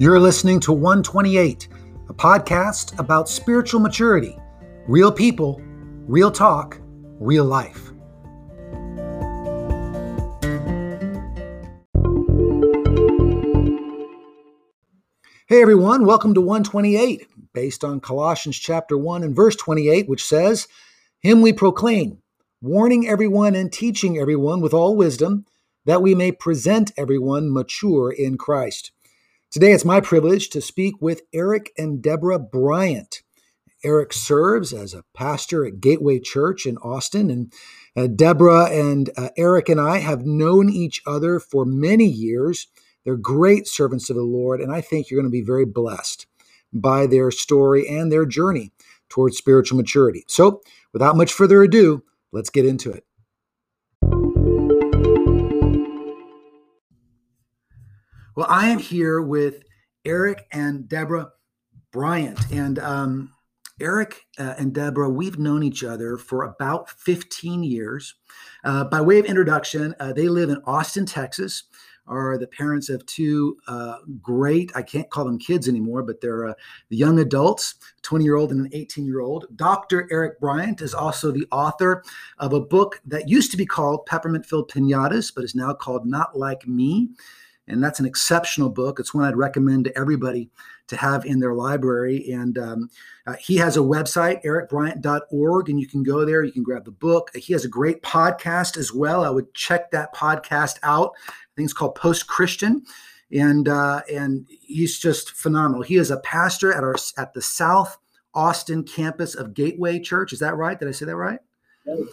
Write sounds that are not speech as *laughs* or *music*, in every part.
You're listening to 128, a podcast about spiritual maturity, real people, real talk, real life. Hey everyone, welcome to 128, based on Colossians chapter 1 and verse 28, which says, Him we proclaim, warning everyone and teaching everyone with all wisdom, that we may present everyone mature in Christ. Today, it's my privilege to speak with Eric and Deborah Bryant. Eric serves as a pastor at Gateway Church in Austin, and uh, Deborah and uh, Eric and I have known each other for many years. They're great servants of the Lord, and I think you're going to be very blessed by their story and their journey towards spiritual maturity. So, without much further ado, let's get into it. Well, I am here with Eric and Deborah Bryant. And um, Eric uh, and Deborah, we've known each other for about 15 years. Uh, by way of introduction, uh, they live in Austin, Texas, are the parents of two uh, great, I can't call them kids anymore, but they're uh, young adults, 20 year old and an 18 year old. Dr. Eric Bryant is also the author of a book that used to be called Peppermint Filled Pinatas, but is now called Not Like Me and that's an exceptional book. It's one I'd recommend to everybody to have in their library. And um, uh, he has a website, ericbryant.org, and you can go there. You can grab the book. He has a great podcast as well. I would check that podcast out. I think it's called Post Christian. And uh, and he's just phenomenal. He is a pastor at our at the South Austin campus of Gateway Church. Is that right? Did I say that right?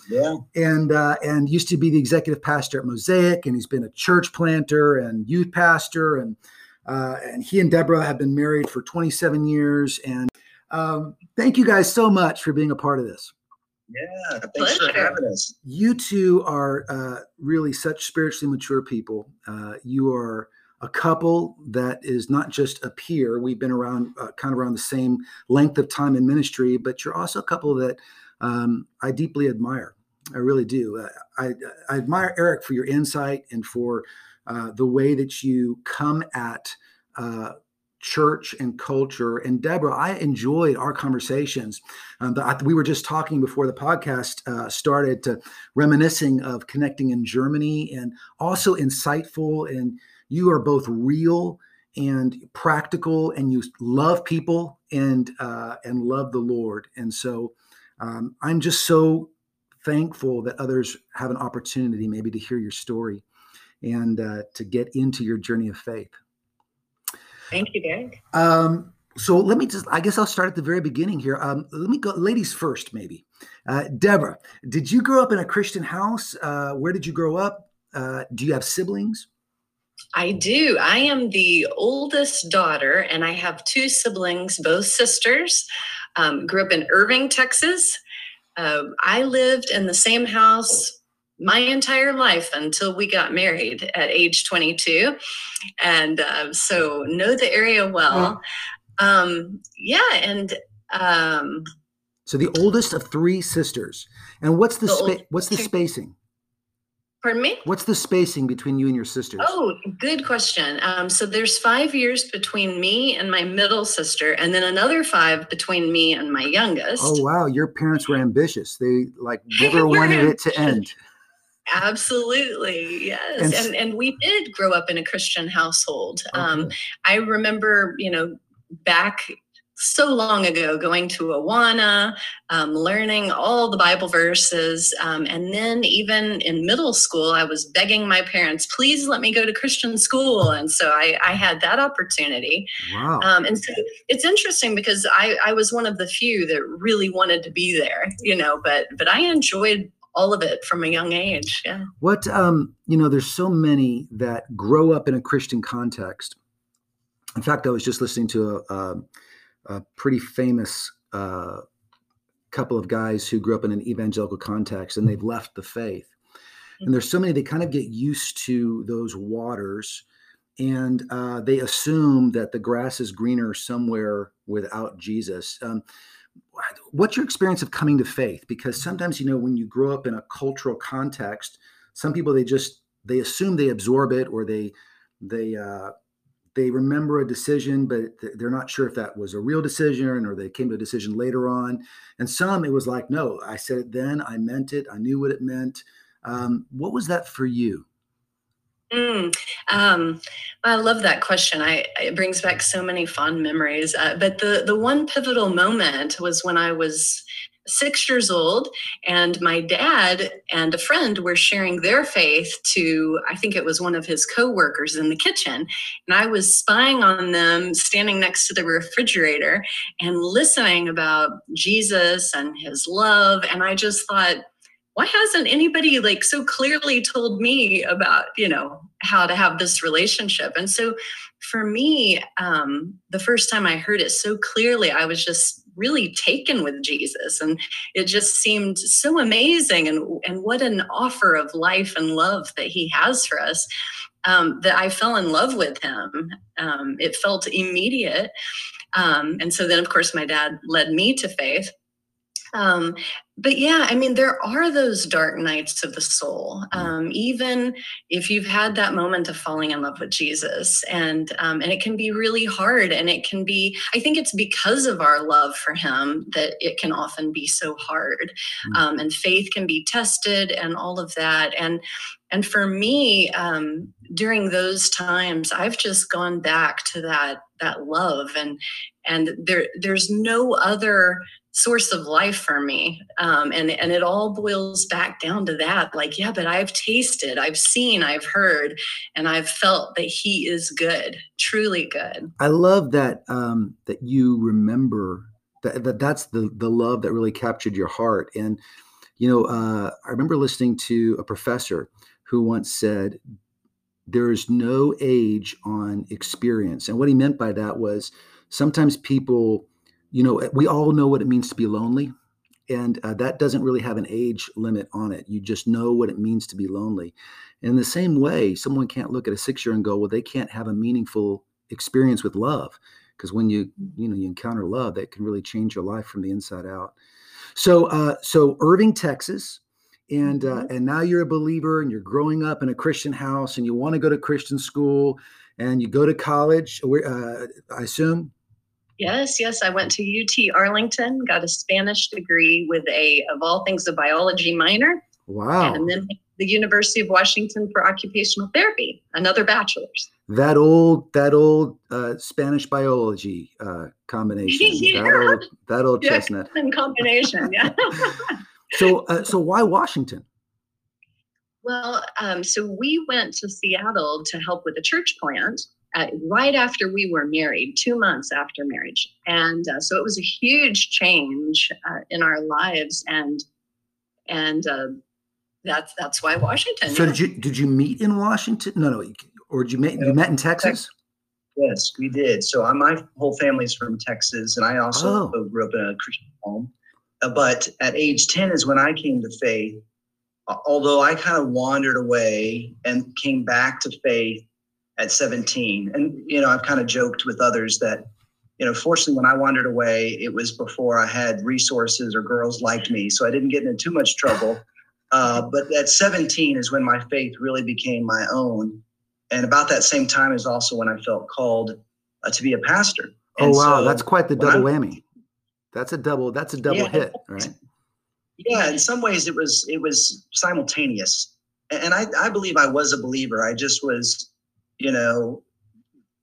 Yeah. And uh, and used to be the executive pastor at Mosaic, and he's been a church planter and youth pastor, and uh, and he and Deborah have been married for 27 years. And um, thank you guys so much for being a part of this. Yeah, thanks Pleasure. for having us. You two are uh, really such spiritually mature people. Uh, you are a couple that is not just a peer. We've been around uh, kind of around the same length of time in ministry, but you're also a couple that um, I deeply admire. I really do. Uh, I, I, admire Eric for your insight and for uh, the way that you come at uh, church and culture. And Deborah, I enjoyed our conversations. Um, the, we were just talking before the podcast uh, started, to reminiscing of connecting in Germany, and also insightful. And you are both real and practical, and you love people and uh, and love the Lord. And so um, I'm just so thankful that others have an opportunity maybe to hear your story and uh, to get into your journey of faith. Thank you, Greg. Um, so let me just, I guess I'll start at the very beginning here. Um, let me go, ladies first, maybe. Uh, Deborah, did you grow up in a Christian house? Uh, where did you grow up? Uh, do you have siblings? I do. I am the oldest daughter, and I have two siblings, both sisters. Um, grew up in Irving, Texas. Uh, I lived in the same house my entire life until we got married at age 22. And uh, so know the area well. Um, yeah. And um, so the oldest of three sisters. And what's the, the spa- what's the spacing? Pardon me? What's the spacing between you and your sisters? Oh, good question. Um, so there's five years between me and my middle sister, and then another five between me and my youngest. Oh wow, your parents were ambitious. They like *laughs* never wanted it to end. Absolutely, yes. And, and, and we did grow up in a Christian household. Okay. Um, I remember, you know, back so long ago going to Awana, um, learning all the Bible verses. Um, and then even in middle school, I was begging my parents, please let me go to Christian school. And so I, I had that opportunity. Wow. Um, and so it's interesting because I, I was one of the few that really wanted to be there, you know, but, but I enjoyed all of it from a young age. Yeah. What, um, you know, there's so many that grow up in a Christian context. In fact, I was just listening to a, a a pretty famous uh, couple of guys who grew up in an evangelical context and they've left the faith. And there's so many, they kind of get used to those waters and uh, they assume that the grass is greener somewhere without Jesus. Um, what's your experience of coming to faith? Because sometimes, you know, when you grow up in a cultural context, some people they just they assume they absorb it or they they uh, they remember a decision, but they're not sure if that was a real decision or they came to a decision later on. And some, it was like, no, I said it then, I meant it, I knew what it meant. Um, what was that for you? Mm, um, I love that question. I it brings back so many fond memories. Uh, but the the one pivotal moment was when I was six years old, and my dad and a friend were sharing their faith to, I think it was one of his coworkers in the kitchen. And I was spying on them standing next to the refrigerator and listening about Jesus and his love. And I just thought, why hasn't anybody like so clearly told me about you know how to have this relationship and so for me um, the first time i heard it so clearly i was just really taken with Jesus. And it just seemed so amazing and, and what an offer of life and love that he has for us. Um, that I fell in love with him. Um, it felt immediate. Um, and so then, of course, my dad led me to faith. Um, but yeah, I mean, there are those dark nights of the soul, mm. um, even if you've had that moment of falling in love with Jesus, and um, and it can be really hard, and it can be. I think it's because of our love for Him that it can often be so hard, mm. um, and faith can be tested, and all of that, and and for me, um, during those times, I've just gone back to that that love, and and there there's no other source of life for me. Um, and and it all boils back down to that like yeah but i've tasted i've seen i've heard and i've felt that he is good truly good. I love that um that you remember that, that that's the the love that really captured your heart. And you know uh, i remember listening to a professor who once said there's no age on experience. And what he meant by that was sometimes people you know, we all know what it means to be lonely. And uh, that doesn't really have an age limit on it. You just know what it means to be lonely. And in the same way, someone can't look at a six year and go, well, they can't have a meaningful experience with love. Because when you, you know, you encounter love, that can really change your life from the inside out. So, uh, so Irving, Texas, and uh, mm-hmm. and now you're a believer and you're growing up in a Christian house and you want to go to Christian school and you go to college. Uh, I assume Yes, yes. I went to UT Arlington, got a Spanish degree with a, of all things, a biology minor. Wow. And then the University of Washington for occupational therapy, another bachelor's. That old, that old uh, Spanish biology uh, combination. *laughs* yeah. That old, that old yeah, chestnut. *laughs* combination, yeah. *laughs* so, uh, so why Washington? Well, um, so we went to Seattle to help with a church plant uh, right after we were married, two months after marriage. And uh, so it was a huge change uh, in our lives. And, and uh, that's, that's why Washington. So did you, did you meet in Washington? No, no. Or did you meet, you met in Texas? Yes, we did. So uh, my whole family's from Texas and I also oh. grew up in a Christian home. Uh, but at age 10 is when I came to faith although I kind of wandered away and came back to faith at 17. And, you know, I've kind of joked with others that, you know, fortunately, when I wandered away, it was before I had resources or girls liked me. So I didn't get into too much trouble. Uh, but at 17 is when my faith really became my own. And about that same time is also when I felt called uh, to be a pastor. Oh, and oh, wow. So that's quite the double whammy. That's a double, that's a double yeah, hit, right? Yeah. In some ways it was, it was simultaneous. And I, I believe I was a believer. I just was, you know,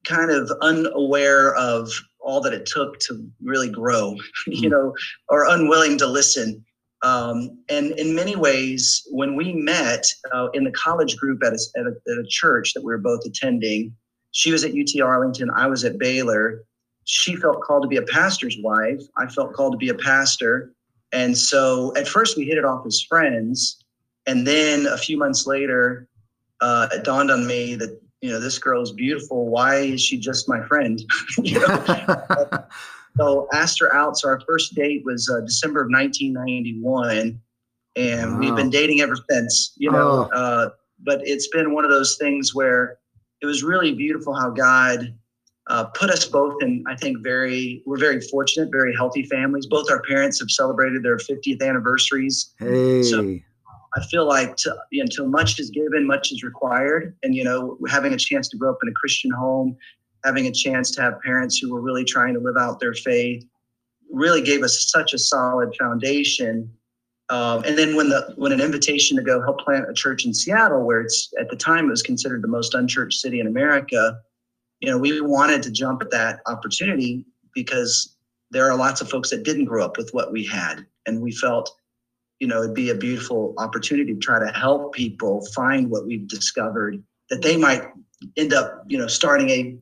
kind of unaware of all that it took to really grow, *laughs* you hmm. know, or unwilling to listen. Um, and in many ways, when we met uh, in the college group at a, at, a, at a church that we were both attending, she was at UT Arlington, I was at Baylor. She felt called to be a pastor's wife. I felt called to be a pastor. And so at first we hit it off as friends. And then a few months later, uh, it dawned on me that you know, this girl is beautiful. Why is she just my friend? *laughs* you know. *laughs* so asked her out. So our first date was uh, December of 1991, and wow. we've been dating ever since. You know, oh. uh, but it's been one of those things where it was really beautiful how God uh, put us both in. I think very we're very fortunate, very healthy families. Both our parents have celebrated their 50th anniversaries. Hey. So I feel like to, you know, until much is given, much is required. And, you know, having a chance to grow up in a Christian home, having a chance to have parents who were really trying to live out their faith really gave us such a solid foundation. Um, and then when the when an invitation to go help plant a church in Seattle, where it's at the time it was considered the most unchurched city in America, you know, we wanted to jump at that opportunity because there are lots of folks that didn't grow up with what we had, and we felt, you know, it'd be a beautiful opportunity to try to help people find what we've discovered that they might end up, you know, starting a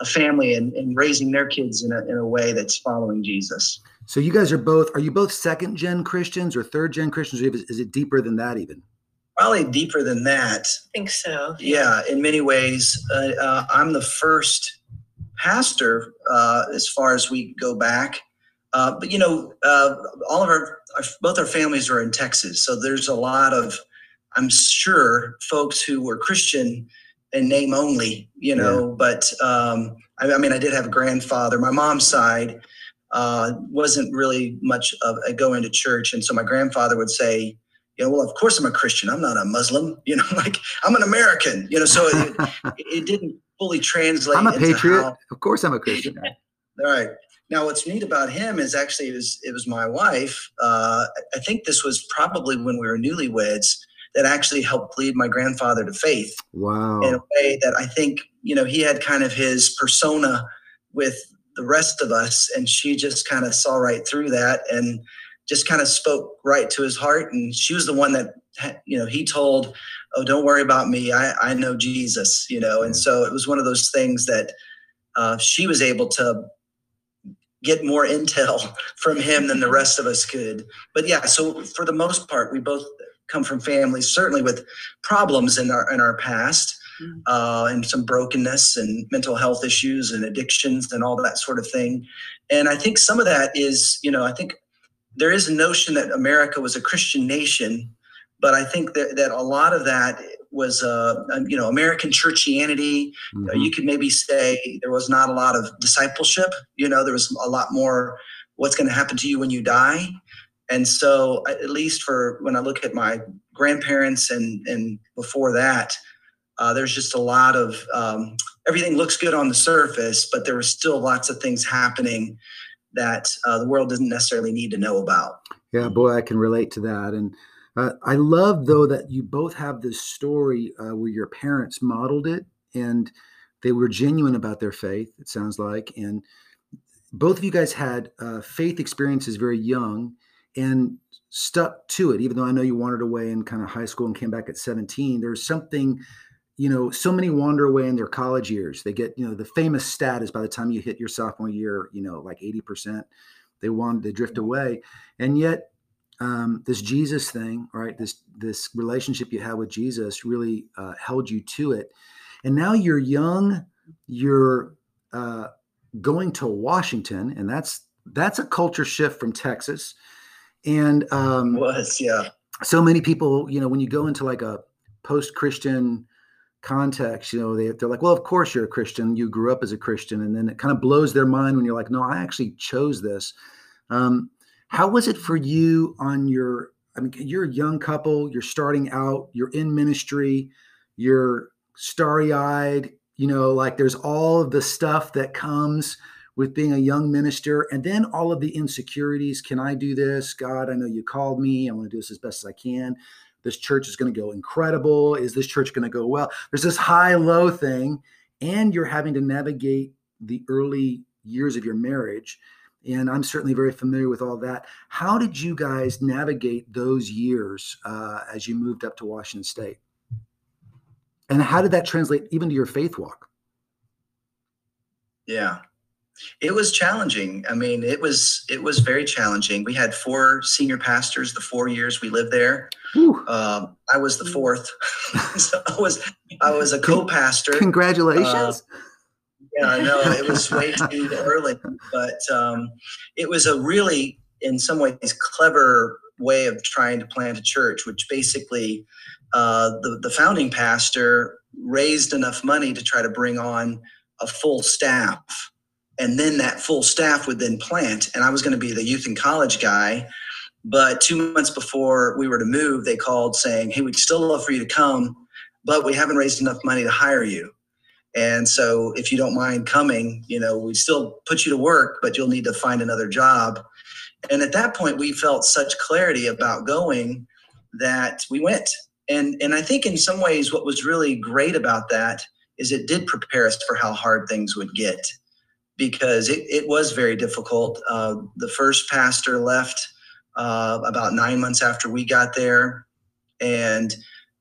a family and, and raising their kids in a, in a way that's following Jesus. So you guys are both, are you both second gen Christians or third gen Christians? Or is it deeper than that even? Probably deeper than that. I think so. Yeah, in many ways. Uh, uh, I'm the first pastor uh, as far as we go back. Uh, but you know, uh, all of our, our, both our families are in Texas, so there's a lot of, I'm sure, folks who were Christian in name only, you know. Yeah. But um, I, I, mean, I did have a grandfather. My mom's side uh, wasn't really much of a going to church, and so my grandfather would say, you know, well, of course I'm a Christian. I'm not a Muslim. *laughs* You know, like I'm an American. You know, so it, *laughs* it didn't fully translate. I'm a patriot. How, of course, I'm a Christian. All *laughs* right. Now, what's neat about him is actually it was it was my wife. Uh, I think this was probably when we were newlyweds that actually helped lead my grandfather to faith. Wow. In a way that I think, you know, he had kind of his persona with the rest of us, and she just kind of saw right through that and just kind of spoke right to his heart. And she was the one that, you know, he told, Oh, don't worry about me. I, I know Jesus, you know. And so it was one of those things that uh, she was able to get more intel *laughs* from him than the rest of us could. But yeah, so for the most part, we both come from families certainly with problems in our in our past mm. uh, and some brokenness and mental health issues and addictions and all that sort of thing and i think some of that is you know i think there is a notion that america was a christian nation but i think that, that a lot of that was uh, you know american churchianity. Mm-hmm. uh, you could maybe say there was not a lot of discipleship. You know there was a lot more what's going to happen to you when you die. And so at least for when i look at my grandparents and and before that uh, there's just a lot of um, everything looks good on the surface but there were still lots of things happening that uh, the world doesn't necessarily need to know about. Yeah boy i can relate to that. And uh, i love though that you both have this story uh, where your parents modeled it and they were genuine about their faith it sounds like and both of you guys had uh, faith experiences very young and stuck to it even though i know you wandered away in kind of high school and came back at 17 there's something you know so many wander away in their college years. They get you know the famous stat is by the time you hit your sophomore year you know like 80% they want they drift away and yet um, this jesus thing right this this relationship you had with jesus really uh, held you to it and now you're young you're uh, going to washington and that's that's a culture shift from texas and um, was yeah. So many people, you know, when you go into like a post-Christian context, you know, they, they're like, well, of course you're a Christian. You grew up as a Christian, and then it kind of blows their mind when you're like, no, I actually chose this. Um, how was it for you on your? I mean, you're a young couple. You're starting out. You're in ministry. You're starry-eyed. You know, like there's all of the stuff that comes with being a young minister and then all of the insecurities can i do this god i know you called me i want to do this as best as i can this church is going to go incredible is this church going to go well there's this high low thing and you're having to navigate the early years of your marriage and i'm certainly very familiar with all that how did you guys navigate those years uh, as you moved up to washington state and how did that translate even to your faith walk yeah it was challenging. I mean, it was it was very challenging. We had four senior pastors the four years we lived there. Um, I was the fourth, *laughs* so I was I was a co-pastor. Congratulations! Uh, yeah, I know. It was way too early, but um, it was a really, in some ways, clever way of trying to plant a church, which basically uh, the the founding pastor raised enough money to try to bring on a full staff. And then that full staff would then plant and i was going to be the youth and college guy. But two months before we were to move they called saying hey we'd still love for you to come but we haven't raised enough money to hire you And so if you don't mind coming, you know, we still put you to work, but you'll need to find another job. And at that point, we felt such clarity about going that we went. And, and I think in some ways, what was really great about that is it did prepare us for how hard things would get because it, it was very difficult. Uh, the first pastor left uh, about nine months after we got there. And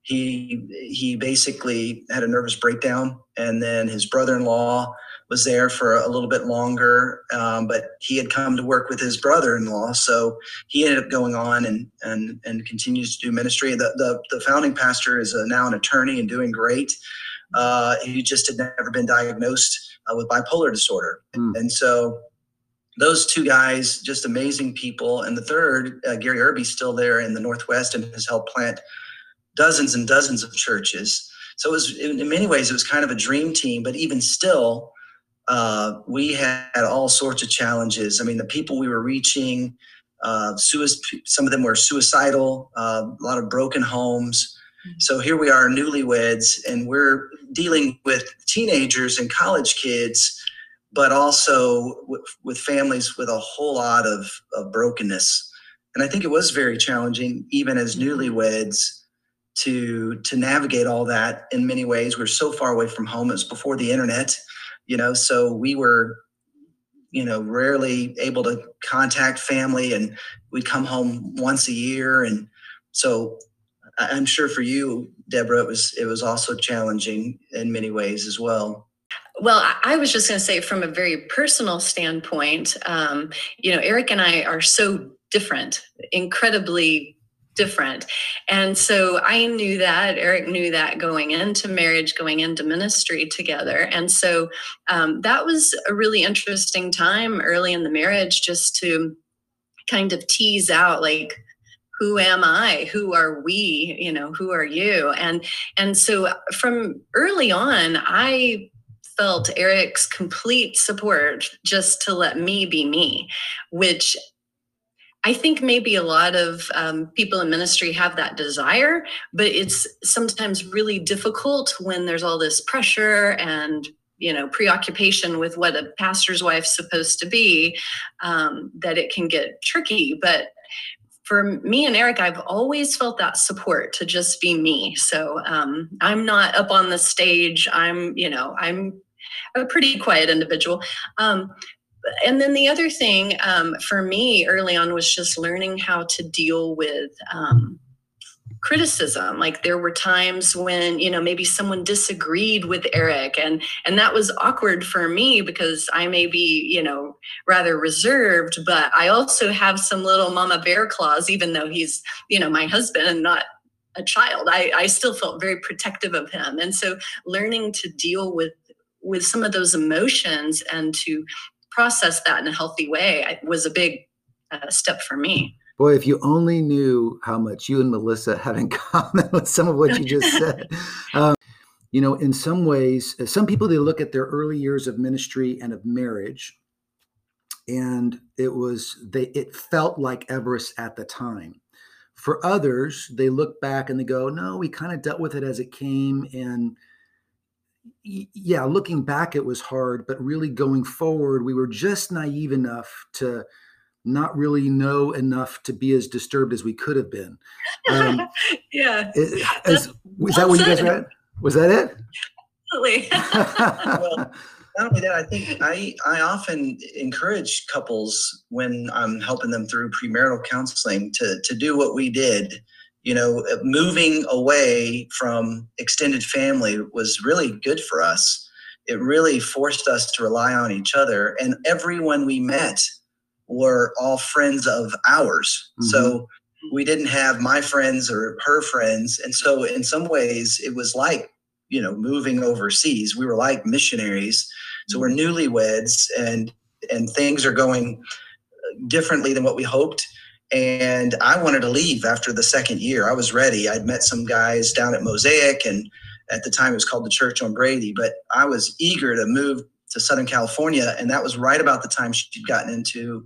he he basically had a nervous breakdown and then his brother-in-law was there for a little bit longer um, but he had come to work with his brother-in-law. So he ended up going on and and and continues to do ministry. The the, the founding pastor is a, now an attorney and doing great. Uh, he just had never been diagnosed uh, with bipolar disorder. Mm. and so those two guys just amazing people. And the third uh, gary irby's still there in the northwest and has helped plant dozens and dozens of churches. So it was in, many ways it was kind of a dream team, but even still, uh, we had all sorts of challenges. I mean, the people we were reaching, uh, some of them were suicidal, uh, a lot of broken homes. Mm-hmm. So here we are, newlyweds, and we're dealing with teenagers and college kids, but also with, with families with a whole lot of, of brokenness. And I think it was very challenging, even as mm-hmm. newlyweds, to to navigate all that in many ways. We're so far away from home. It was before the internet you know so we were you know rarely able to contact family and we'd come home once a year. And so i'm sure for you deborah it was it was also challenging in many ways as well. Well, I was just going to say, from a very personal standpoint, um, you know, Eric and I are so different, incredibly different. And so I knew that, Eric knew that going into marriage, going into ministry together. And so um, that was a really interesting time early in the marriage just to kind of tease out like, who am i who are we you know who are you and and so from early on i felt eric's complete support just to let me be me which I think maybe a lot of um, people in ministry have that desire, but it's sometimes really difficult when there's all this pressure and you know preoccupation with what a pastor's wife's supposed to be um, that it can get tricky. But for me and Eric, I've always felt that support to just be me. So um, I'm not up on the stage. I'm you know I'm a pretty quiet individual. Um, and then the other thing um, for me early on was just learning how to deal with um, criticism. Like there were times when you know maybe someone disagreed with eric and and that was awkward for me because i may be you know rather reserved but i also have some little mama bear claws even though he's you know my husband and not a child. I i still felt very protective of him. And so learning to deal with with some of those emotions and to process that in a healthy way was a big uh, step for me. Boy, if you only knew how much you and Melissa have in *laughs* common with some of what you just *laughs* said. Um, you know, in some ways, uh, some people they look at their early years of ministry and of marriage, and it was they it felt like Everest at the time. For others, they look back and they go, "No, we kind of dealt with it as it came," and yeah, looking back, it was hard, but really going forward, we were just naive enough to not really know enough to be as disturbed as we could have been. Um, *laughs* yeah. Is, is that what you guys read? Was that it? Absolutely. *laughs* well, not only that, I think I, I often encourage couples when I'm helping them through premarital counseling to, to do what we did you know, moving away from extended family was really good for us. It really forced us to rely on each other. And everyone we met were all friends of ours. Mm-hmm. So we didn't have my friends or her friends. And so, in some ways, it was like, you know, moving overseas. We were like missionaries. So we're newlyweds and and things are going differently than what we hoped and I wanted to leave after the second year. I was ready. I'd met some guys down at Mosaic, and at the time it was called the Church on Brady. But I was eager to move to Southern California, and that was right about the time she'd gotten into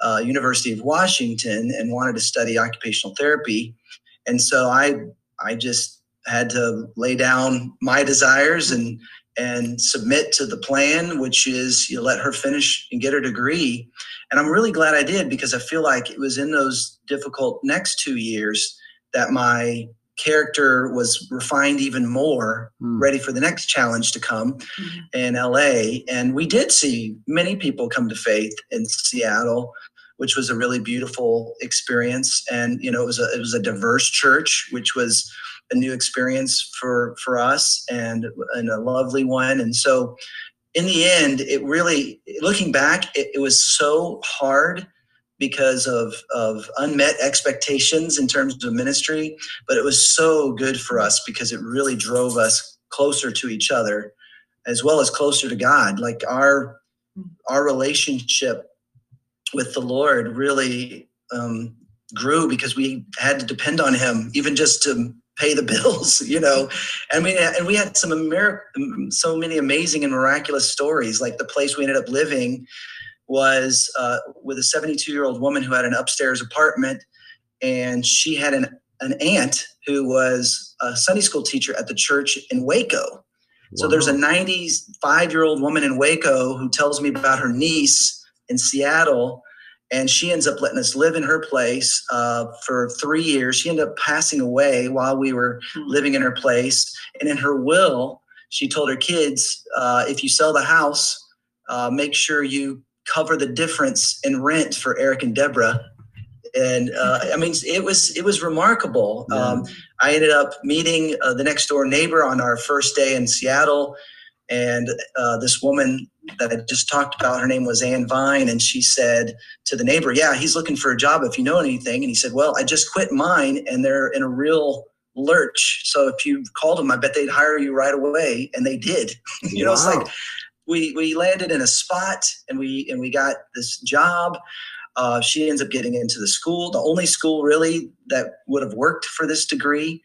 uh, University of Washington and wanted to study occupational therapy. And so I, I just had to lay down my desires and and submit to the plan, which is you let her finish and get her degree. And I'm really glad I did because I feel like it was in those difficult next two years that my character was refined even more, mm. ready for the next challenge to come mm-hmm. in LA. And we did see many people come to faith in Seattle, which was a really beautiful experience. And you know, it was a it was a diverse church, which was a new experience for for us and and a lovely one. And so, in the end, it really looking back, it, it was so hard because of of unmet expectations in terms of ministry but it was so good for us because it really drove us closer to each other as well as closer to god. Like our our relationship with the lord really um, grew because we had to depend on him even just to pay the *laughs* bills, you know. And we and we had some Amer- so many amazing and miraculous stories. Like the place we ended up living was uh, with a 72 year old woman who had an upstairs apartment, and she had an an aunt who was a Sunday school teacher at the church in Waco. Wow. So there's a 95 year old woman in Waco who tells me about her niece in Seattle and she ends up letting us live in her place uh, for three years. She ended up passing away while we were hmm. living in her place. And in her will, she told her kids, uh, if you sell the house, uh, make sure you cover the difference in rent for Eric and Deborah. And uh, I mean, it was it was remarkable. Yeah. Um, I ended up meeting uh, the next door neighbor on our first day in Seattle, and uh, this woman that I just talked about, her name was Ann Vine, and she said to the neighbor, "Yeah, he's looking for a job. If you know anything." And he said, "Well, I just quit mine, and they're in a real lurch. So if you called them, I bet they'd hire you right away." And they did. *laughs* you wow. know, it's like we we landed in a spot, and we and we got this job. Uh, she ends up getting into the school, the only school really that would have worked for this degree.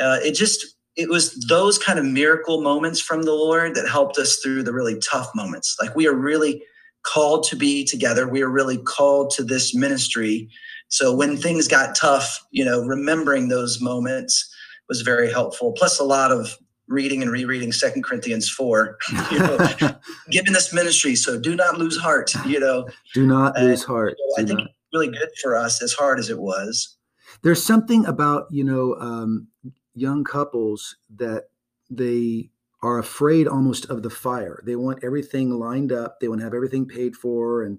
Uh, it just it was those kind of miracle moments from the Lord that helped us through the really tough moments. Like we are really called to be together. We are really called to this ministry. So when things got tough, you know, remembering those moments was very helpful. Plus a lot of reading and rereading Second Corinthians four, *laughs* you know, *laughs* given this ministry. So do not lose heart, you know. Do not lose heart. You know, I think not. really good for us, as hard as it was. There's something about, you know, um, young couples that they are afraid almost of the fire. They want everything lined up. They want to have everything paid for, and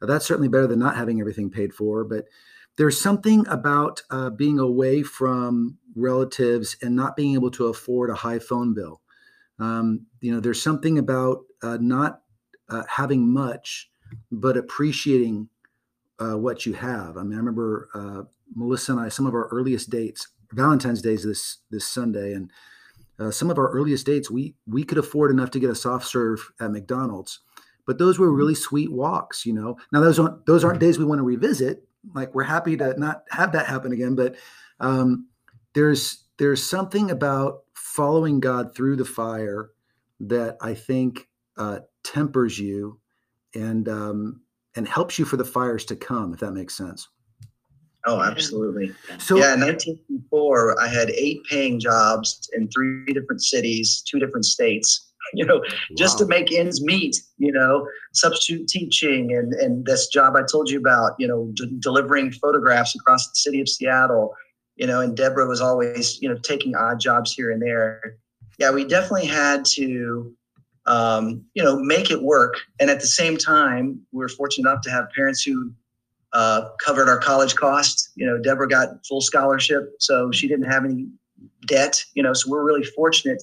that's certainly better than not having everything paid for. But there's something about uh, being away from relatives and not being able to afford a high phone bill. Um, you know, there's something about uh, not uh, having much, but appreciating uh, what you have. I mean, I remember uh, Melissa and I, some of our earliest dates Valentine's Day is this this Sunday, and uh, some of our earliest dates we we could afford enough to get a soft serve at McDonald's, but those were really sweet walks. You know, now those aren't those aren't days we want to revisit. Like we're happy to not have that happen again, but um, there's there's something about following God through the fire that I think uh, tempers you and um, and helps you for the fires to come, if that makes sense. Oh, absolutely. So, yeah, in 1984, I had eight paying jobs in three different cities, two different states. *laughs* You know, wow. just to make ends meet. You know, substitute teaching and and this job I told you about. You know, d- delivering photographs across the city of Seattle. You know, and Deborah was always you know taking odd jobs here and there. Yeah, we definitely had to um, you know, make it work. And at the same time, we were fortunate enough to have parents who uh, covered our college costs. You know, Deborah got full scholarship, so she didn't have any debt. You know, so we're really fortunate.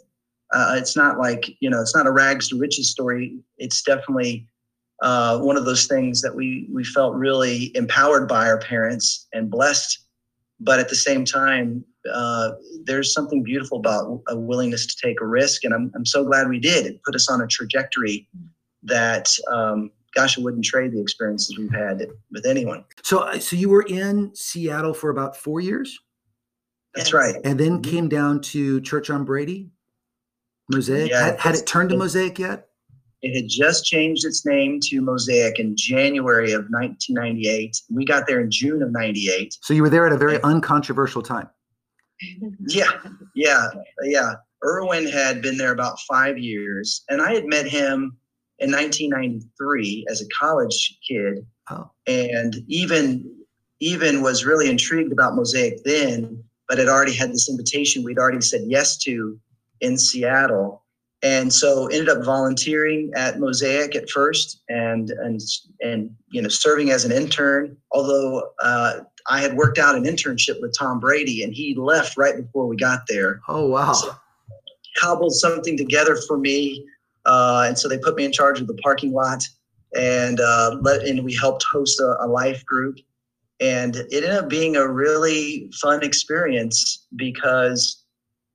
Uh, it's not like you know, it's not a rags to riches story. It's definitely uh, one of those things that we we felt really empowered by our parents and blessed. But at the same time, uh, there's something beautiful about a willingness to take a risk, and I'm I'm so glad we did. It put us on a trajectory that um, gosh, I wouldn't trade the experiences we've had with anyone. So, uh, so you were in Seattle for about four years. That's yes. right. And then mm-hmm. came down to Church on Brady, Mosaic. Yeah, had, had it turned to Mosaic yet? It had just changed its name to Mosaic in January of 1998. We got there in June of 98. So you were there at a very uncontroversial time. *laughs* Yeah, yeah, yeah. Erwin had been there about five years, and I had met him in 1993 as a college kid, oh. and even even was really intrigued about Mosaic then, but had already had this invitation we'd already said yes to in Seattle, and so ended up volunteering at Mosaic at first, and and and you know serving as an intern. Although uh, I had worked out an internship with Tom Brady, and he left right before we got there. Oh wow! So, cobbled something together for me uh, and so they put me in charge of the parking lot, and uh, let and we helped host a, a life group, and it ended up being a really fun experience because,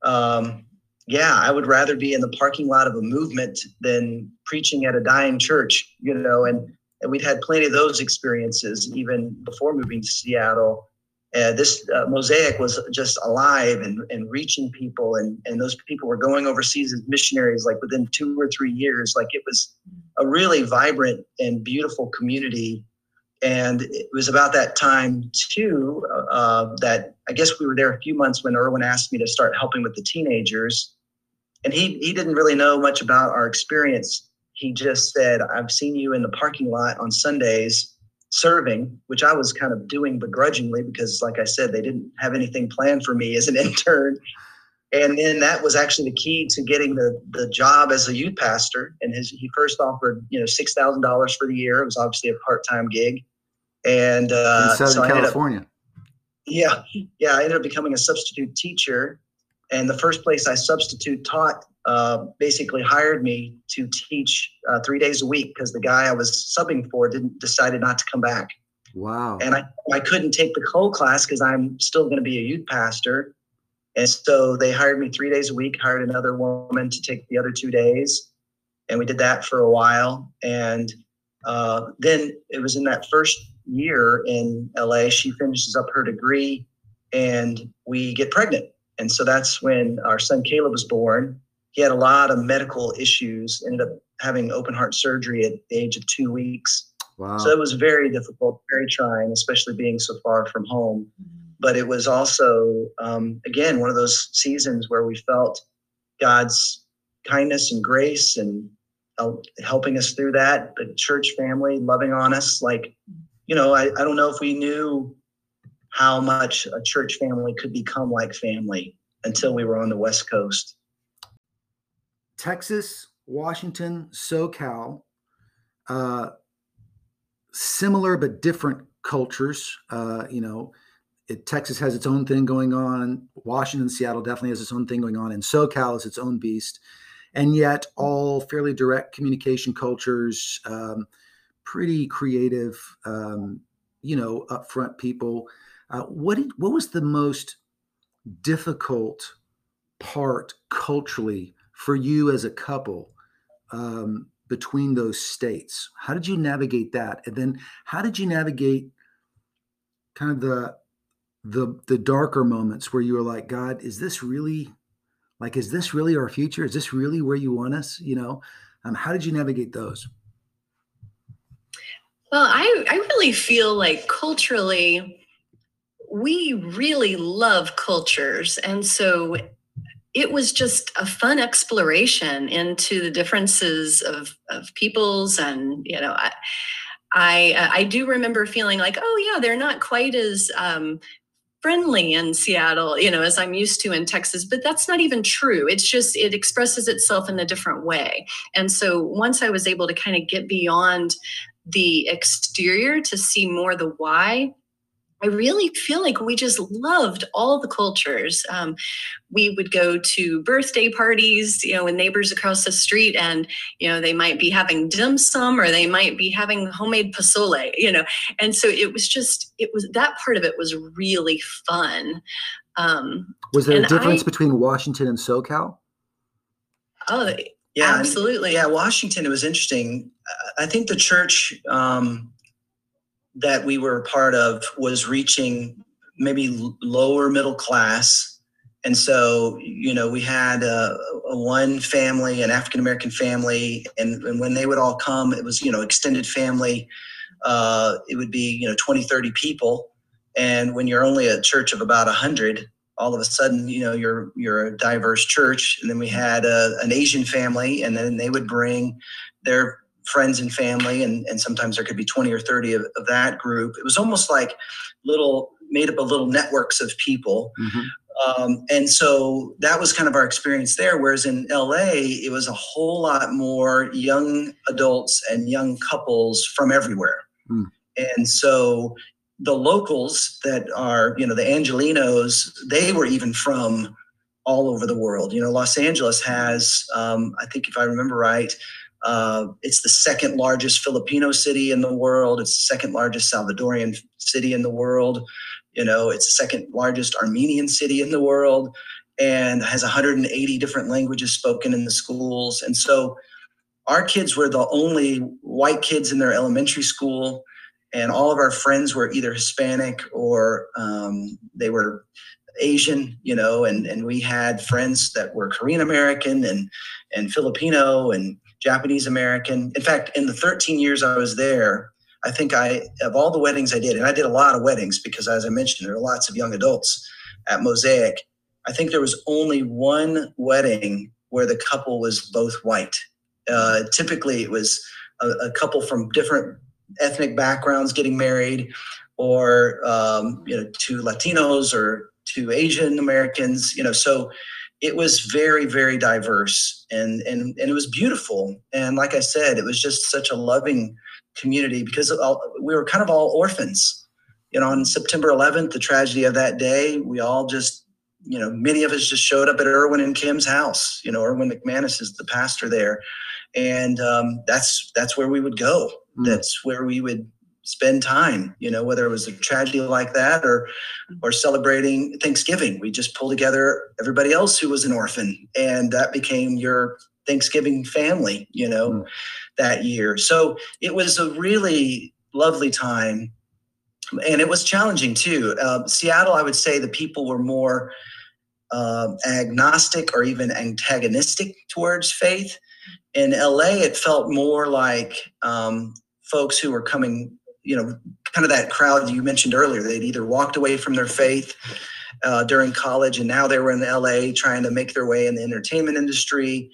um, yeah, I would rather be in the parking lot of a movement than preaching at a dying church, you know, and and we'd had plenty of those experiences even before moving to Seattle. Uh, this uh, mosaic was just alive and, and reaching people. And, and those people were going overseas as missionaries like within two or three years. Like it was a really vibrant and beautiful community. And it was about that time too uh, that i guess we were there a few months when erwin asked me to start helping with the teenagers. And he, he didn't really know much about our experience. He just said i've seen you in the parking lot on sundays serving, which I was kind of doing begrudgingly because, like I said, they didn't have anything planned for me as an *laughs* intern. And then that was actually the key to getting the the job as a youth pastor. And his he first offered you know six thousand dollars for the year. It was obviously a part time gig. And uh, in Southern so California. Up, yeah, yeah. I ended up becoming a substitute teacher, and the first place I substitute taught uh, basically hired me to teach uh, three days a week because the guy I was subbing for didn't decided not to come back. Wow. And I, I couldn't take the whole class because I'm still going to be a youth pastor. And so they hired me three days a week, hired another woman to take the other two days. And we did that for a while. And uh, then it was in that first year in LA, she finishes up her degree and we get pregnant. And so that's when our son Caleb was born he had a lot of medical issues, ended up having open heart surgery at the age of two weeks. Wow. So it was very difficult, very trying, especially being so far from home. But it was also, um, again, one of those seasons where we felt God's kindness and grace and uh, helping us through that. The church family loving on us. Like, you know, I, I don't know if we knew how much a church family could become like family until we were on the West Coast. Texas, Washington, SoCal, uh, similar but different cultures. Uh, you know, it, Texas has its own thing going on. Washington, Seattle definitely has its own thing going on, and SoCal is its own beast. And yet, all fairly direct communication cultures, um, pretty creative, um, you know, upfront people. Uh, what did, what was the most difficult part culturally for you as a couple um, between those states? How did you navigate that? And then how did you navigate kind of the the the darker moments where you were like, God, is this really like is this really our future? Is this really where you want us? You know, um, how did you navigate those? Well, I I really feel like culturally we really love cultures and so it was just a fun exploration into the differences of, of peoples and you know i I, uh, I do remember feeling like oh yeah they're not quite as um, friendly in Seattle, you know, as I'm used to in Texas, but that's not even true. It's just, it expresses itself in a different way. And so once I was able to kind of get beyond the exterior to see more the why, I really feel like we just loved all the cultures. Um, we would go to birthday parties, you know, with neighbors across the street, and you know they might be having dim sum or they might be having homemade pozole, you know. And so it was just, it was that part of it was really fun. Um, was there a difference I, between Washington and SoCal? Oh, yeah, absolutely. yeah, Washington. It was interesting. I think the church. Um, that we were a part of was reaching maybe lower middle class. And so you know we had a, a one family an african american family and, and, when they would all come it was you know extended family. Uh, it would be you know 20 30 people. And when you're only a church of about 100 all of a sudden, you know, you're you're a diverse church. And then we had a, an Asian family, and then they would bring their friends and family, and, and sometimes there could be 20 or 30 of, of that group. It was almost like little made up of little networks of people. Mm-hmm. Um, and so that was kind of our experience there. Whereas in LA, it was a whole lot more young adults and young couples from everywhere. Mm. And so the locals that are, you know, the Angelenos, they were even from all over the world. You know, Los Angeles has, um, I think if I remember right, uh, it's the second largest Filipino city in the world. It's the second largest Salvadorian city in the world. You know, it's the second largest Armenian city in the world and has 180 different languages spoken in the schools. And so our kids were the only white kids in their elementary school. And all of our friends were either Hispanic or um, they were Asian, you know, and, and we had friends that were Korean American and, and Filipino and Japanese American. In fact, in the 13 years I was there, I think I, of all the weddings I did, and I did a lot of weddings because, as I mentioned, there are lots of young adults at Mosaic. I think there was only one wedding where the couple was both white. Uh, typically, it was a, a, couple from different ethnic backgrounds getting married, or um, you know, two Latinos or two Asian Americans. You know, so it was very, very diverse, and and and it was beautiful. And like I said, it was just such a loving community because we were kind of all orphans. You know, on September 11th, the tragedy of that day, we all just, you know, many of us just showed up at Erwin and Kim's house. You know, Erwin McManus is the pastor there, and um, that's that's where we would go. Mm. That's where we would spend time. You know, whether it was a tragedy like that or or celebrating Thanksgiving, we just pull together everybody else who was an orphan, and that became your Thanksgiving family. You know. Mm that year. So it was a really lovely time. And it was challenging too. Uh, Seattle, I would say the people were more uh, agnostic or even antagonistic towards faith. In LA, it felt more like um, folks who were coming, you know, kind of that crowd you mentioned earlier. They'd either walked away from their faith uh, during college and now they were in LA trying to make their way in the entertainment industry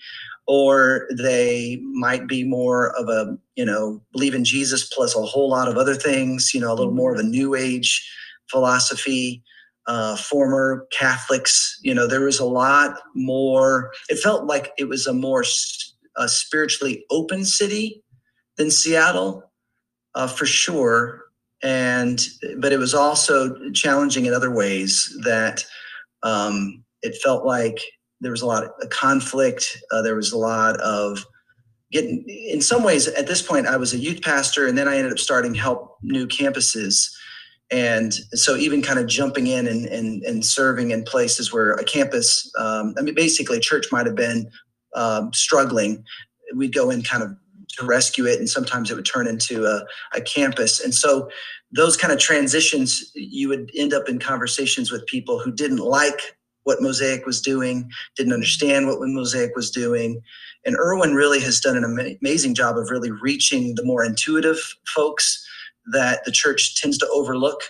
or they might be more of a you know believe in jesus plus a whole lot of other things you know a little more of a new age philosophy uh, former catholics you know there was a lot more it felt like it was a more a spiritually open city than seattle uh, for sure and but it was also challenging in other ways that um, it felt like there was a lot of conflict. Uh, there was a lot of getting, in some ways, at this point, I was a youth pastor and then I ended up starting help new campuses. And so even kind of jumping in and, and, and serving in places where a campus, um, I mean, basically church might have been um, struggling, we'd go in kind of to rescue it. And sometimes it would turn into a, a campus. And so those kind of transitions, you would end up in conversations with people who didn't like what Mosaic was doing, didn't understand what Mosaic was doing. And Erwin really has done an amazing job of really reaching the more intuitive folks that the church tends to overlook.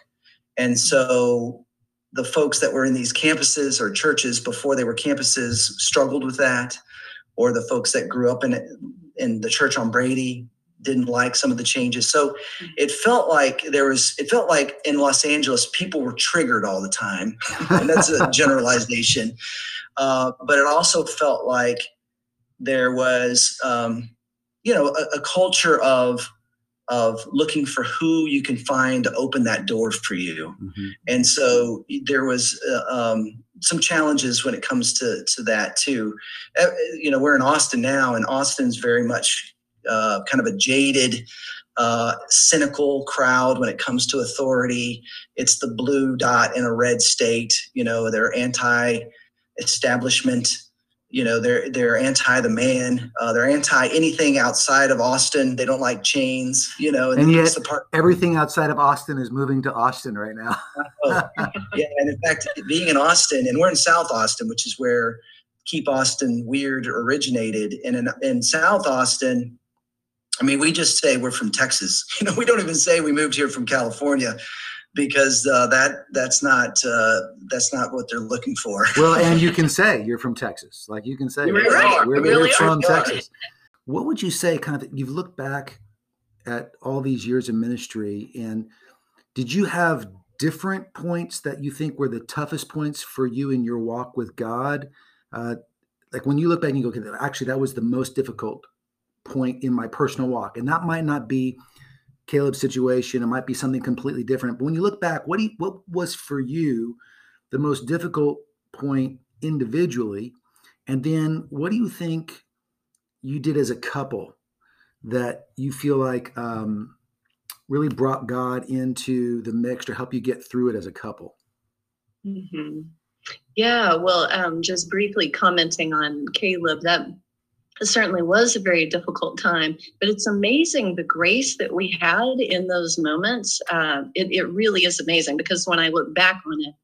And so the folks that were in these campuses or churches before they were campuses struggled with that, or the folks that grew up in in the church on Brady didn't like some of the changes. So mm-hmm. it felt like there was, it felt like in Los Angeles, people were triggered all the time. *laughs* and that's a generalization. Uh, but it also felt like there was, um, you know, a, a, culture of, of looking for who you can find to open that door for you. Mm-hmm. And so there was, uh, um, some challenges when it comes to to that too. You know, we're in Austin now, and Austin's very much uh, kind of a jaded, uh, cynical crowd when it comes to authority. It's the blue dot in a red state. You know, they're anti-establishment. You know, they're they're anti the man. Uh, they're anti anything outside of Austin. They don't like chains. You know, and, and yet part- everything outside of Austin is moving to Austin right now. *laughs* oh, yeah, and in fact, being in Austin, and we're in South Austin, which is where Keep Austin Weird originated. And in, in South Austin, I mean, we just say we're from Texas. *laughs* You know, we don't even say we moved here from California. Because uh, that that's not uh, that's not what they're looking for. *laughs* well, and you can *laughs* say you're from Texas, like you can say You're right. we're, really we're from are. Texas. What would you say? Kind of, you've looked back at all these years of ministry, and did you have different points that you think were the toughest points for you in your walk with God? Uh, like when you look back and you go, okay, actually, that was the most difficult point in my personal walk, and that might not be Caleb's situation. It might be something completely different. But when you look back, what do you, what was for you the most difficult point individually, and then what do you think you did as a couple that you feel like um, really brought God into the mix to help you get through it as a couple? hmm Yeah, well, um, just briefly commenting on Caleb, that certainly was a very difficult time, but it's amazing the grace that we had in those moments. Uh, it, it really is amazing because when I look back on it,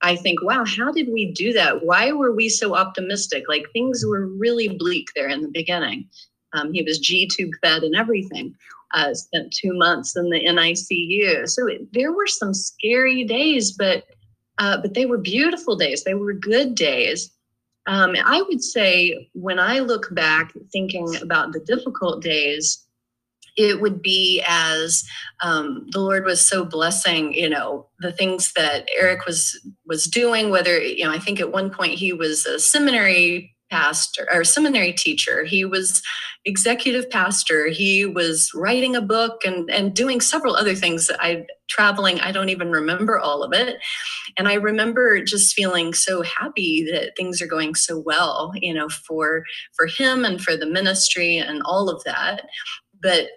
I think, wow, how did we do that? Why were we so optimistic? Like things were really bleak there in the beginning. Um, he was G tube fed and everything. Uh, spent two months in the NICU. So it, there were some scary days, but uh, but they were beautiful days. They were good days. Um, I would say when I look back, thinking about the difficult days, it would be as um, the Lord was so blessing, you know, the things that Eric was was doing. Whether you know, I think at one point he was a seminary pastor or seminary teacher. He was executive pastor. He was writing a book and and doing several other things. I traveling. I don't even remember all of it. And I remember just feeling so happy that things are going so well, you know, for for him and for the ministry and all of that. But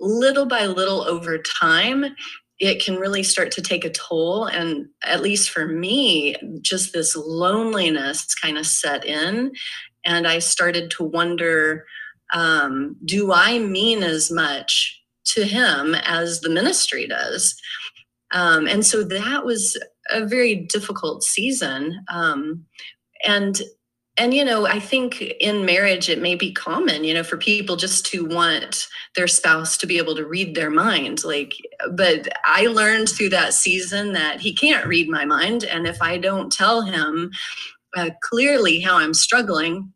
little by little over time, it can really start to take a toll. And at least for me, just this loneliness kind of set in. And I started to wonder um, do I mean as much to him as the ministry does? Um, and so that was a very difficult season. Um, and and you know i think in marriage it may be common you know for people just to want their spouse to be able to read their mind like but i learned through that season that he can't read my mind. And if i don't tell him uh, clearly how i'm struggling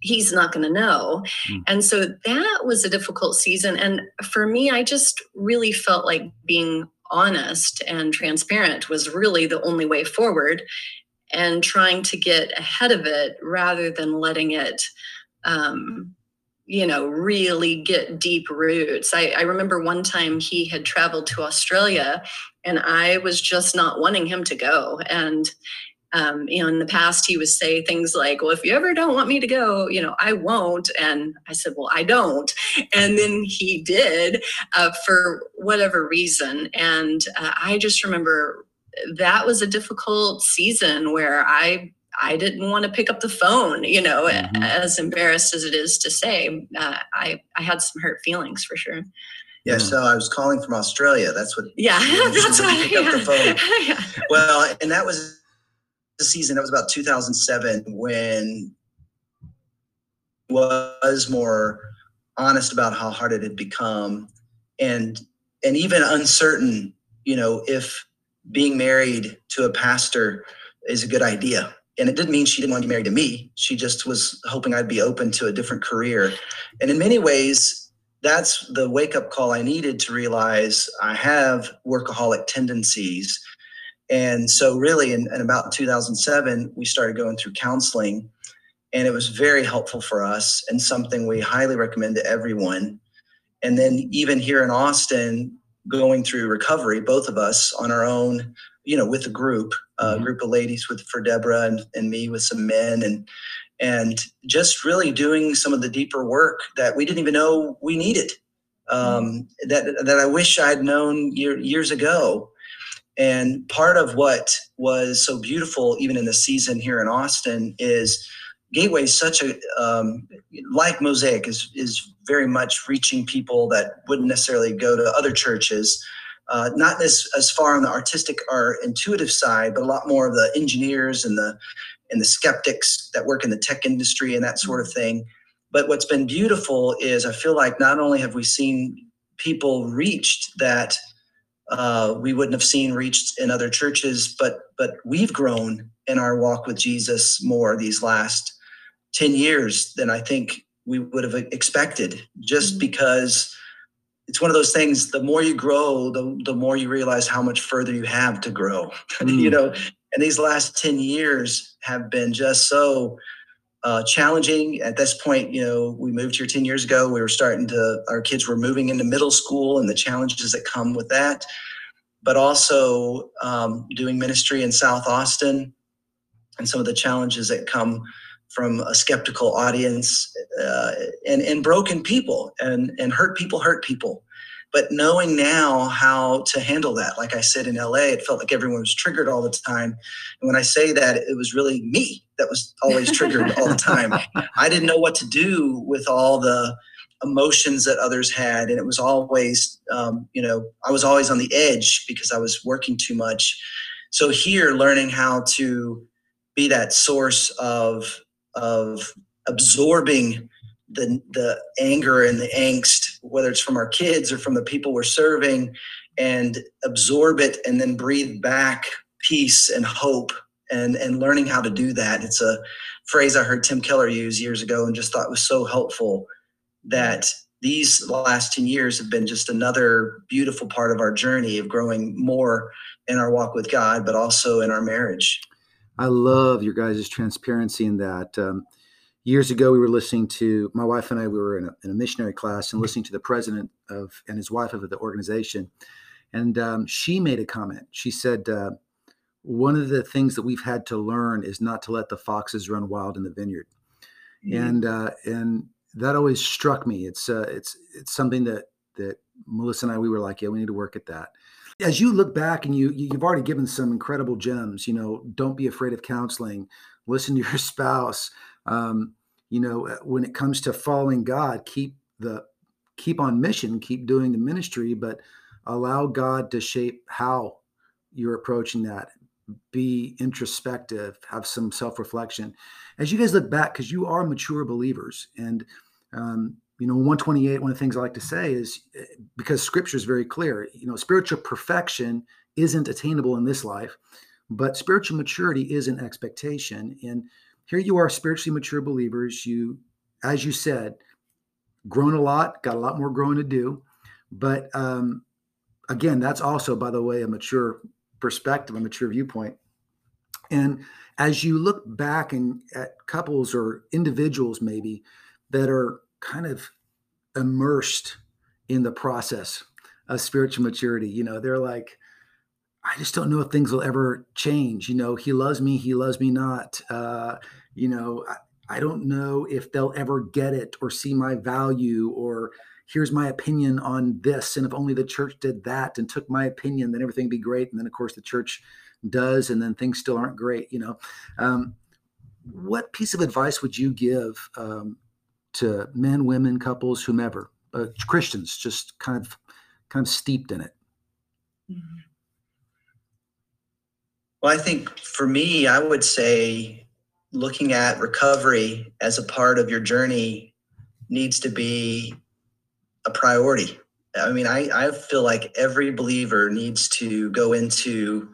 he's not going to know. Mm. and so that was a difficult season. And for me i just really felt like being honest and transparent was really the only way forward and trying to get ahead of it rather than letting it um, you know really get deep roots. I, I remember one time he had traveled to australia and i was just not wanting him to go. And um, you know in the past he would say things like well if you ever don't want me to go you know i won't. And i said well i don't. And then he did uh, for whatever reason. And uh, i just remember that was a difficult season where I I didn't want to pick up the phone, you know, Mhm. as embarrassed as it is to say. Uh, I I had some hurt feelings for sure. Yeah, Yeah. so I was calling from Australia. That's what. Yeah, that's *laughs* what. pick up the phone. *laughs* yeah. Well, and that was the season. That was about 2007 when was more honest about how hard it had become, and and even uncertain. You know, if being married to a pastor is a good idea. And it didn't mean she didn't want to be married to me. She just was hoping I'd be open to a different career. And in many ways, that's the wake up call I needed to realize I have workaholic tendencies. And so, really, in, in about 2007, we started going through counseling, and it was very helpful for us and something we highly recommend to everyone. And then, even here in Austin, going through recovery, both of us on our own, you know, with a group, a Mhm. group of ladies with for Deborah and, and me with some men, and and just really doing some of the deeper work that we didn't even know we needed. Um, that that I wish I'd known year, years ago. And part of what was so beautiful, even in the season here in Austin, is Gateway is such a um, like Mosaic is is very much reaching people that wouldn't necessarily go to other churches. Uh, not as as far on the artistic or intuitive side, but a lot more of the engineers and the and the skeptics that work in the tech industry and that sort of thing. But what's been beautiful is I feel like not only have we seen people reached that uh, we wouldn't have seen reached in other churches. But but we've grown in our walk with Jesus more these last ten years than I think we would have expected, just mm-hmm. because it's one of those things. The more you grow, the the more you realize how much further you have to grow. *laughs* Mm. you know, and these last ten years have been just so uh, challenging. At this point, you know, we moved here 10 years ago. We were starting to, our kids were moving into middle school and the challenges that come with that, but also um, doing ministry in South Austin and some of the challenges that come from a skeptical audience uh, and, and broken people and, and hurt people hurt people. But knowing now how to handle that like i said in la it felt like everyone was triggered all the time. And when i say that it was really me that was always triggered all the time. *laughs* I didn't know what to do with all the emotions that others had and it was always um, you know i was always on the edge because i was working too much. So here learning how to be that source of of absorbing the the anger and the angst, whether it's from our kids or from the people we're serving, and absorb it and then breathe back peace and hope and and learning how to do that. It's a phrase I heard Tim Keller use years ago and just thought was so helpful that these last 10 years have been just another beautiful part of our journey of growing more in our walk with God, but also in our marriage. I love your guys' transparency in that. Um, years ago we were listening to my wife and i we were in a, in a missionary class and listening to the president of and his wife of the organization and um, she made a comment she said uh, one of the things that we've had to learn is not to let the foxes run wild in the vineyard mm-hmm. and uh, and that always struck me it's uh, it's it's something that that melissa and i we were like yeah we need to work at that as you look back and you you've already given some incredible gems you know don't be afraid of counseling listen to your *laughs* spouse um, you know, uh, when it comes to following God, keep the keep on mission, keep doing the ministry, but allow God to shape how you're approaching that. Be introspective, have some self reflection. As you guys look back, because you are mature believers, and um, you know, 128, one of the things I like to say is because scripture is very clear, you know, spiritual perfection isn't attainable in this life, but spiritual maturity is an expectation. And here you are, spiritually mature believers. You, as you said, grown a lot, got a lot more growing to do. But um, again, that's also, by the way, a mature perspective, a mature viewpoint. And as you look back and at couples or individuals maybe that are kind of immersed in the process of spiritual maturity, you know, they're like, I just don't know if things will ever change. You know, he loves me, he loves me not. Uh, you know, I, I don't know if they'll ever get it or see my value or here's my opinion on this. And if only the church did that and took my opinion, then everything would be great. And then, of course, the church does, and then things still aren't great. You know, um, what piece of advice would you give um, to men, women, couples, whomever, uh, Christians, just kind of kind of steeped in it? Mm-hmm. Well, I think for me, I would say looking at recovery as a part of your journey needs to be a priority. I mean, I, I feel like every believer needs to go into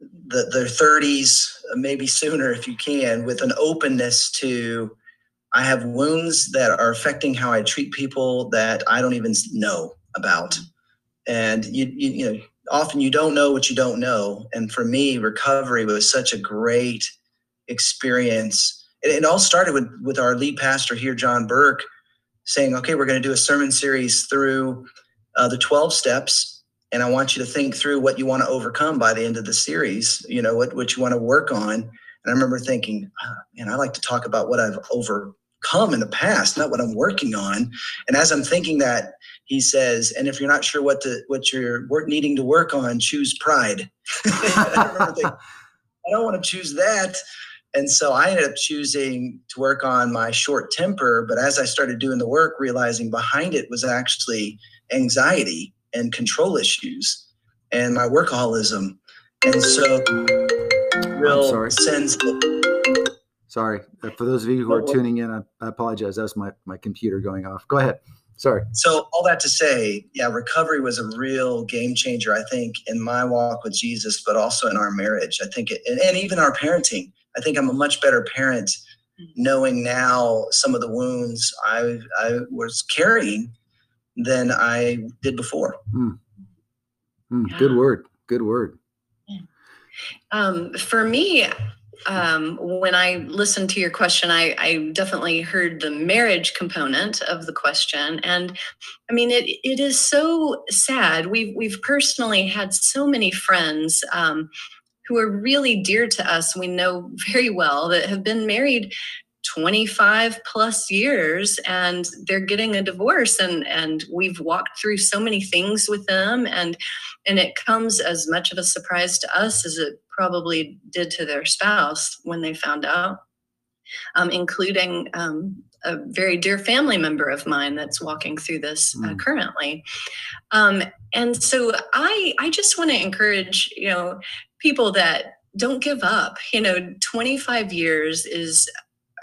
the, their 30s, maybe sooner if you can, with an openness to I have wounds that are affecting how I treat people that I don't even know about. And you, you, you know, often you don't know what you don't know. And for me, recovery was such a great experience. It, it all started with, with our lead pastor here, John Burke, saying, okay, we're going to do a sermon series through uh, the 12 steps. And I want you to think through what you want to overcome by the end of the series, you know, what, what you want to work on. And I remember thinking, oh, man, I like to talk about what I've overcome in the past, not what I'm working on. And as I'm thinking that, he says, and if you're not sure what to what you're work, needing to work on, choose pride. I, *laughs* thinking, I don't want to choose that. And so I ended up choosing to work on my short temper. But as I started doing the work, realizing behind it was actually anxiety and control issues and my workaholism. And so, real sense of Sorry. Uh, for those of you who are tuning in, I, I apologize. That was my, my computer going off. Go ahead. Sorry. So all that to say, yeah, recovery was a real game changer. I think in my walk with Jesus, but also in our marriage. I think, it, and, and even our parenting. I think I'm a much better parent knowing now some of the wounds I I was carrying than I did before. Mm. Mm, yeah. Good word. Good word. Um, for me, um, when I listened to your question, I, I, definitely heard the marriage component of the question, and I mean it. It is so sad. We've we've personally had so many friends um, who are really dear to us. We know very well that have been married 25 plus years and they're getting a divorce and and we've walked through so many things with them and and it comes as much of a surprise to us as it probably did to their spouse when they found out um, including um, a very dear family member of mine that's walking through this uh, mm. currently um, and so i i just want to encourage you know people that don't give up you know 25 years is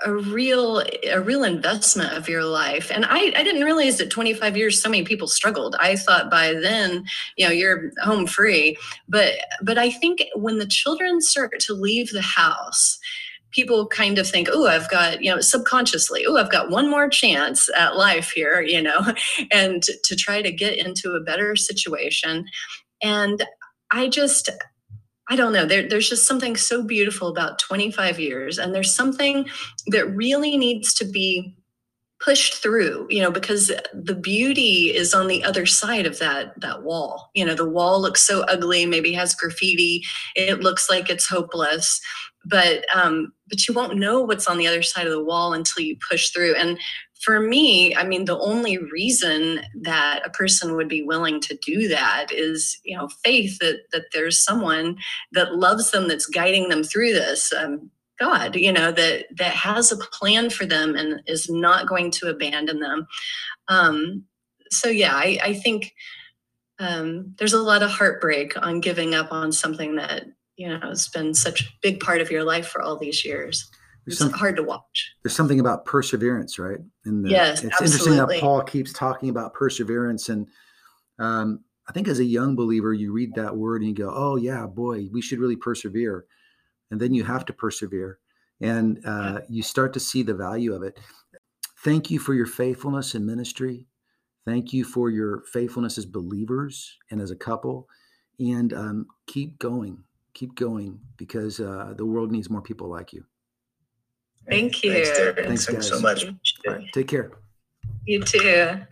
a real a real investment of your life. And I, I didn't realize that 25 years so many people struggled. I thought by then you know you're home free. But but i think when the children start to leave the house people kind of think oh i've got you know subconsciously oh i've got one more chance at life here you know *laughs* and to, to try to get into a better situation. And i just I don't know. There, there's just something so beautiful about 25 years, and there's something that really needs to be pushed through you know because the beauty is on the other side of that that wall you know the wall looks so ugly maybe has graffiti it looks like it's hopeless but um but you won't know what's on the other side of the wall until you push through and for me, I mean, the only reason that a person would be willing to do that is, you know, faith that that there's someone that loves them, that's guiding them through this. Um, God, you know, that that has a plan for them and is not going to abandon them. Um, so yeah, I, I think um, there's a lot of heartbreak on giving up on something that you know has been such a big part of your life for all these years it's some, hard to watch. There's something about perseverance, right? And yes, it's absolutely. interesting that Paul keeps talking about perseverance, and um, I think as a young believer, you read that word and you go, "Oh yeah, boy, we should really persevere," and then you have to persevere, and uh, you start to see the value of it. Thank you for your faithfulness in ministry. Thank you for your faithfulness as believers and as a couple, and um, keep going, keep going, because uh, the world needs more people like you. Thank you. Thanks, Thanks, Thanks so much. Right, take care. You too.